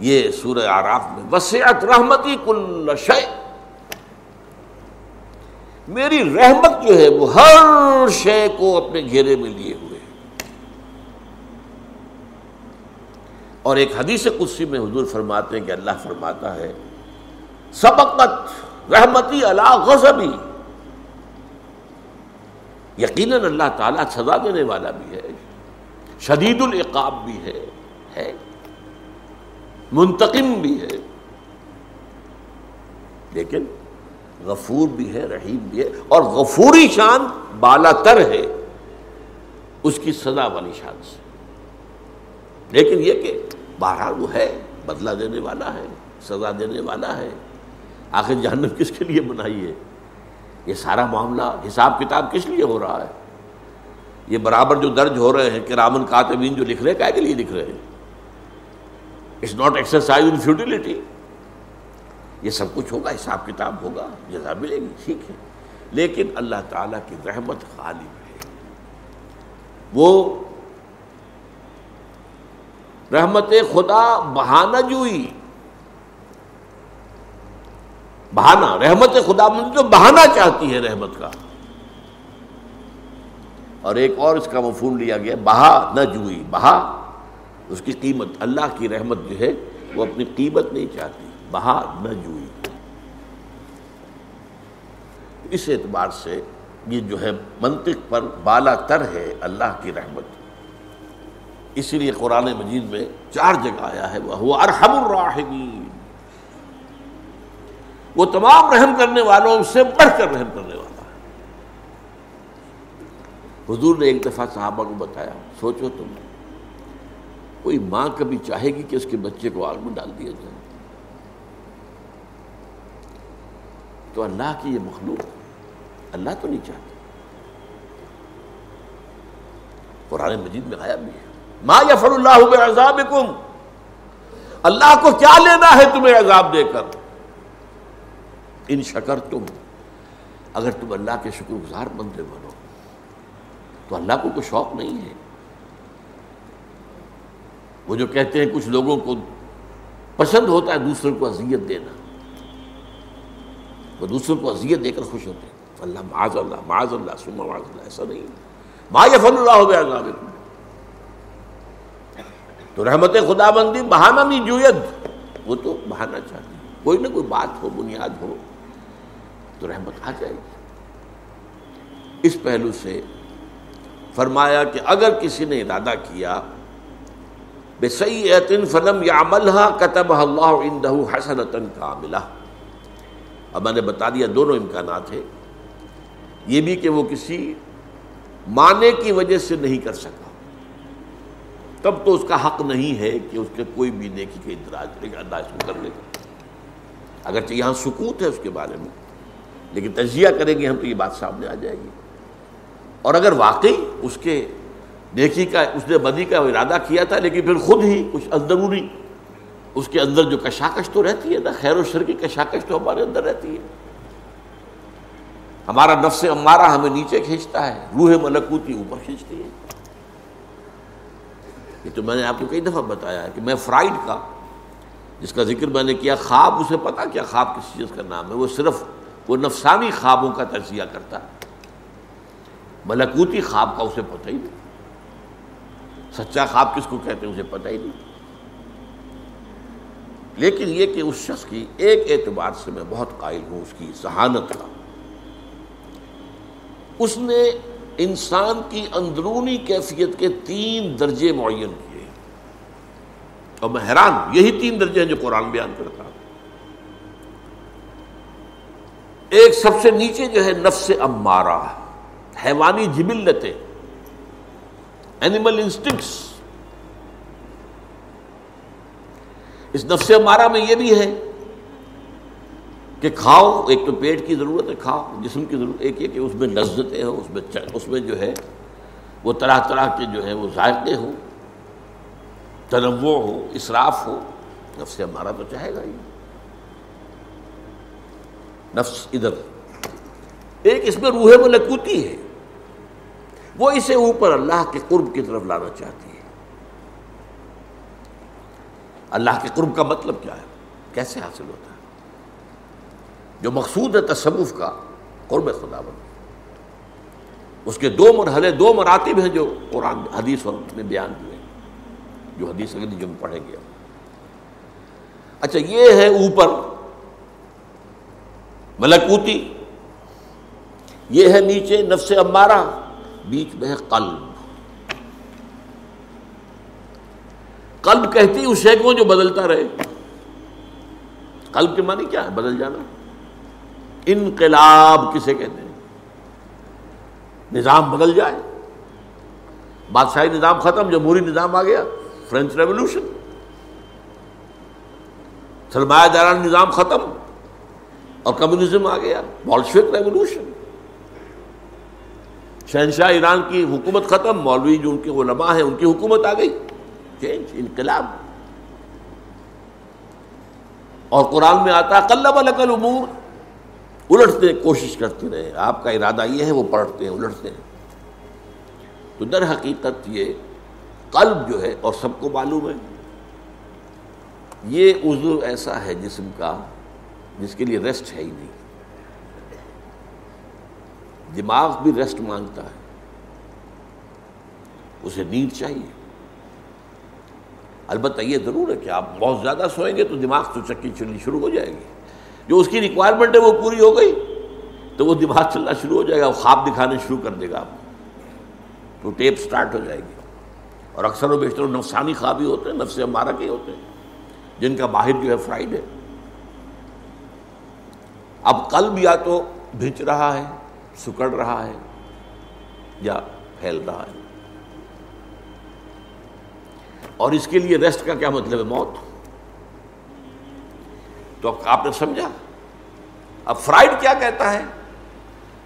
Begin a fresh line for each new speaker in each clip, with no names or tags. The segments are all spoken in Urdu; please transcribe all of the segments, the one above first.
یہ سورہ آراف میں، وسعت رحمتی کل شے میری رحمت جو ہے وہ ہر شے کو اپنے گھیرے میں لیے ہوئے اور ایک حدیث قدسی میں حضور فرماتے ہیں کہ اللہ فرماتا ہے، سبقت رحمتی اللہ غضبی۔ یقیناً اللہ تعالیٰ سزا دینے والا بھی ہے، شدید العقاب بھی ہے ہے۔ منتقم بھی ہے۔ لیکن غفور بھی ہے، رحیم بھی ہے۔ اور غفوری شان بالا تر ہے اس کی سزا والی شان سے۔ لیکن یہ کہ بہرحال وہ ہے، بدلہ دینے والا ہے، سزا دینے والا ہے۔ آخر جہنم کس کے لیے بنائی ہے؟ یہ سارا معاملہ حساب کتاب کس لیے ہو رہا ہے؟ یہ برابر جو درج ہو رہے ہیں کہ رامن کاتبین جو لکھ رہے ہیں کے لیے لکھ رہے ہیں۔ It's not exercise in futility یہ سب کچھ ہوگا، حساب کتاب ہوگا، جزا ملے گی، ٹھیک ہے۔ لیکن اللہ تعالیٰ کی رحمت غالب ہے۔ وہ رحمت خدا بہانہ جوئی۔ بہانا رحمت خدا مند جو بہانا چاہتی ہے رحمت کا۔ اور ایک اور اس کا مفہوم لیا گیا، بہا نہ جوئی، بہا اس کی قیمت اللہ کی رحمت جو ہے وہ اپنی قیمت نہیں چاہتی بہا نہ جوئی۔ اس اعتبار سے یہ جو ہے منطق پر بالا تر ہے اللہ کی رحمت۔ اسی لیے قرآن مجید میں چار جگہ آیا ہے، وہ ارحم الراحمین۔ وہ تمام رحم کرنے والوں سے بڑھ کر رحم کرنے والا ہے۔ حضور نے ایک دفعہ صحابہ کو بتایا، سوچو تم۔ کوئی ماں کبھی چاہے گی کہ اس کے بچے کو آگ میں ڈال دیا جائے؟ تو اللہ کی یہ مخلوق اللہ تو نہیں چاہتا۔ قرآن مجید میں آیا بھی ہے۔ ما یفر اللہ عذاب اللہ کو کیا لینا ہے تمہیں عذاب دے کر؟ ان شکر تم اگر تم اللہ کے شکر گزار بندے بنو، تو اللہ کو کوئی شوق نہیں ہے۔ وہ جو کہتے ہیں کچھ لوگوں کو پسند ہوتا ہے دوسروں کو اذیت دینا۔ وہ دوسروں کو اذیت دے کر خوش ہوتے ہیں۔ اللہ، معاذ اللہ معاذ اللہ سما معاذ اللہ، ایسا نہیں۔ ما یفل اللہ عذاب تو رحمت خدا بندی، بہانہ نہیں جوید وہ تو بہانا چاہتی کوئی نہ کوئی بات ہو، بنیاد ہو، تو رحمت آ جائے گی۔ اس پہلو سے فرمایا کہ اگر کسی نے ارادہ کیا بے سی فلم یا ملحا کتب اللہ اندہ حسنتن کا ملا اب میں نے بتا دیا دونوں امکانات ہیں۔ یہ بھی کہ وہ کسی معنی کی وجہ سے نہیں کر سکا۔ تب تو اس کا حق نہیں ہے کہ اس کے کوئی بھی نیکی کے اندراج لے کو کر لے۔ گا اگرچہ یہاں سکوت ہے اس کے بارے میں، لیکن تجزیہ کریں گے ہم تو یہ بات سامنے آ جائے گی۔ اور اگر واقعی اس کے نیکی کا اس نے بدی کا ارادہ کیا تھا، لیکن پھر خود ہی کچھ اندرونی، اس کے اندر جو کشاکش تو رہتی ہے نا، خیر و شر کی کشاکش تو ہمارے اندر رہتی ہے۔ ہمارا نفس امارہ ہمیں نیچے کھینچتا ہے، روح ملکوتی اوپر کھینچتی ہے۔ یہ تو میں نے آپ کو کئی دفعہ بتایا ہے کہ میں فرائڈ کا، جس کا ذکر میں نے کیا، خواب، اسے پتا کیا خواب کس چیز کا نام ہے؟ وہ صرف وہ نفسانی خوابوں کا تجزیہ کرتا ہے۔ ملکوتی خواب کا اسے پتہ ہی نہیں۔ سچا خواب کس کو کہتے ہیں اسے پتہ ہی نہیں۔ لیکن یہ کہ اس شخص کی ایک اعتبار سے میں بہت قائل ہوں، اس کی ذہانت کا۔ اس نے انسان کی اندرونی کیفیت کے تین درجے معین کیے۔ اور میں حیران یہی تین درجے ہیں جو قرآن بیان کرتا ایک سب سے نیچے جو ہے نفس امارہ، حیوانی جبلتیں۔ اینیمل انسٹنکس اس نفس امارہ میں یہ بھی ہے کہ کھاؤ، ایک تو پیٹ کی ضرورت ہے، کھاؤ، جسم کی ضرورت، ایک یہ کہ اس میں لذتیں ہوں، اس میں اس میں جو ہے، وہ طرح طرح کے جو ہے وہ ذائقے ہوں، تنوع ہو، اسراف ہو، نفس ہمارا تو چاہے گا ہی۔ نفس ادھر۔ ایک اس میں روح ملکوتی ہے۔ وہ اسے اوپر اللہ کے قرب کی طرف لانا چاہتی ہے۔ اللہ کے قرب کا مطلب کیا ہے؟ کیسے حاصل ہوتا ہے؟ جو مقصود ہے تصوف کا، قرب خدا بند اس کے دو مرحلے، دو مراتب ہیں جو قرآن، حدیث اور میں بیان ہوئے جو حدیث اگلی جو پڑھیں گے۔ اچھا یہ ہے اوپر۔ ملکوتی۔ یہ ہے نیچے، نفس امارہ۔ بیچ میں ہے قلب۔ قلب کہتی اس شے کو جو بدلتا رہے۔ قلب کے معنی کیا ہے؟ بدل جانا۔ انقلاب کسے کہتے ہیں؟ نظام بدل جائے۔ بادشاہی نظام ختم، جمہوری نظام آ گیا۔ فرینچ ریولوشن سرمایہ داران نظام ختم اور کمیونزم آ گیا۔ بالشوک ریولوشن شہنشاہ ایران کی حکومت ختم، مولوی جو ان کے علماء ہیں، ان کی حکومت آ گئی۔ چینج انقلاب۔ اور قرآن میں آتا کلب الکل امور الٹتے کوشش کرتے رہے۔ آپ کا ارادہ یہ ہے، وہ پلٹتے ہیں الٹتے ہیں۔ تو در حقیقت یہ قلب جو ہے، اور سب کو معلوم ہے، یہ عضو ایسا ہے جسم کا، جس کے لیے ریسٹ ہے ہی نہیں۔ دماغ بھی ریسٹ مانگتا ہے۔ اسے نیند چاہیے۔ البتہ یہ ضرور ہے کہ آپ بہت زیادہ سوئیں گے تو دماغ تو چکی چلنی شروع ہو جائے گی۔ جو اس کی ریکوائرمنٹ ہے وہ پوری ہو گئی تو وہ دماغ چلنا شروع ہو جائے گا وہ خواب دکھانے شروع کر دے گا آپ تو ٹیپ سٹارٹ ہو جائے گی۔ اور اکثر و بیشتر نفسانی خواب ہی ہوتے ہیں، نفس ہمارا کے ہوتے ہیں، جن کا باہر جو ہے فرائڈ ہے۔ اب قلب یا تو بھیچ رہا ہے۔ سکڑ رہا ہے یا پھیل رہا ہے۔ اور اس کے لیے ریسٹ کا کیا مطلب ہے موت؟ تو آپ نے سمجھا؟ اب فرائڈ کیا کہتا ہے؟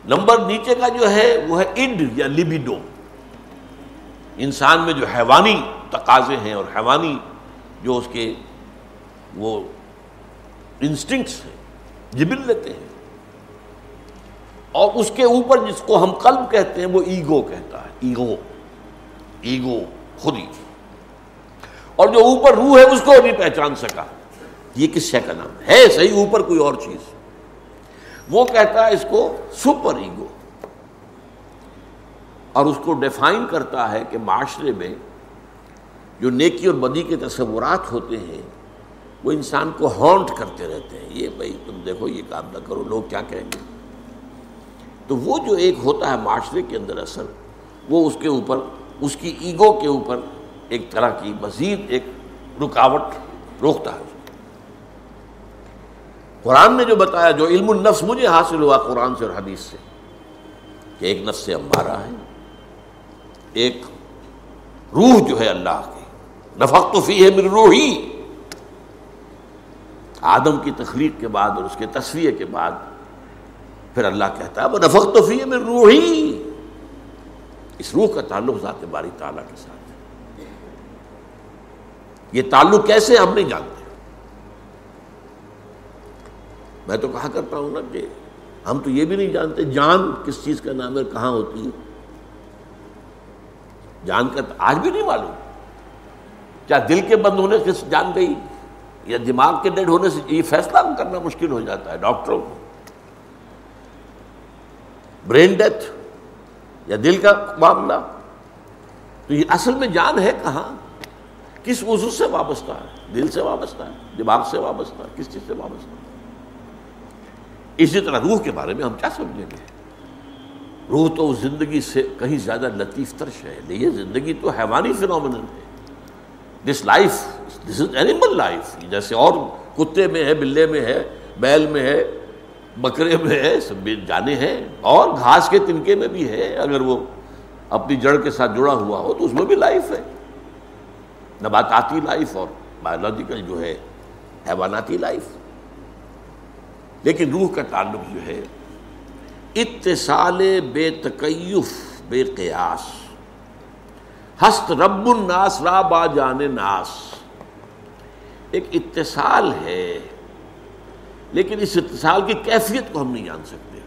نمبر نیچے کا جو ہے وہ ہے انڈ یا لبیڈو انسان میں جو حیوانی تقاضے ہیں اور حیوانی جو اس کے وہ انسٹنکٹس ہیں جبل لیتے ہیں۔ اور اس کے اوپر جس کو ہم قلب کہتے ہیں وہ ایگو کہتا ہے، ایگو ایگو خودی اور جو اوپر روح ہے اس کو نہیں پہچان سکا۔ یہ کس شے کا نام ہے؟ صحیح، اوپر کوئی اور چیز۔ وہ کہتا ہے اس کو سپر ایگو۔ اور اس کو ڈیفائن کرتا ہے کہ معاشرے میں جو نیکی اور بدی کے تصورات ہوتے ہیں، وہ انسان کو ہانٹ کرتے رہتے ہیں۔ یہ بھائی تم دیکھو، یہ کام نہ کرو، لوگ کیا کہیں گے؟ تو وہ جو ایک ہوتا ہے معاشرے کے اندر اثر، وہ اس کے اوپر، اس کی ایگو کے اوپر ایک طرح کی مزید ایک رکاوٹ روکتا ہے۔ قرآن نے جو بتایا، جو علم النفس مجھے حاصل ہوا قرآن سے اور حدیث سے، کہ ایک نفس سے امارا ہے، ایک روح جو ہے اللہ کی۔ نفق تو فی ہے میری روحی۔ آدم کی تخلیق کے بعد اور اس کے تصویر کے بعد پھر اللہ کہتا ہے وہ نفق تو فی میں روحی اس روح کا تعلق ذات باری تعالیٰ کے ساتھ ہے۔ یہ تعلق کیسے ہم نہیں جانتے؟ میں تو کہا کرتا ہوں نا کہ ہم تو یہ بھی نہیں جانتے جان کس چیز کا نام ہے، کہاں ہوتی ہے۔ جان کا آج بھی نہیں معلوم۔ کیا دل کے بند ہونے سے جان گئی یا دماغ کے ڈیڈ ہونے سے یہ فیصلہ کرنا مشکل ہو جاتا ہے، ڈاکٹروں کو۔ برین ڈیتھ یا دل کا معاملہ؟ تو یہ اصل میں جان ہے کہاں؟ کس عضو سے وابستہ ہے؟ دل سے وابستہ ہے؟ دماغ سے وابستہ ہے؟ کس چیز سے وابستہ ہے؟ اسی طرح روح کے بارے میں ہم کیا سمجھیں گے؟ روح تو زندگی سے کہیں زیادہ لطیف ترش ہے یہ زندگی تو حیوانی فنومن ہے۔ This life this is animal life جیسے اور کتے میں ہے، بلے میں ہے، بیل میں ہے بکرے میں ہے، سب جانے ہیں، اور گھاس کے تنکے میں بھی ہے، اگر وہ اپنی جڑ کے ساتھ جڑا ہوا ہو تو اس میں بھی لائف ہے۔ نباتاتی لائف اور بایولوجیکل جو ہے، حیواناتی لائف۔ لیکن روح کا تعلق جو ہے، اتصال بے تکیف، بے قیاس۔ ہست رب الناس را با جان ناس۔ ایک اتصال ہے لیکن اس اتصال کی کیفیت کو ہم نہیں جان سکتے۔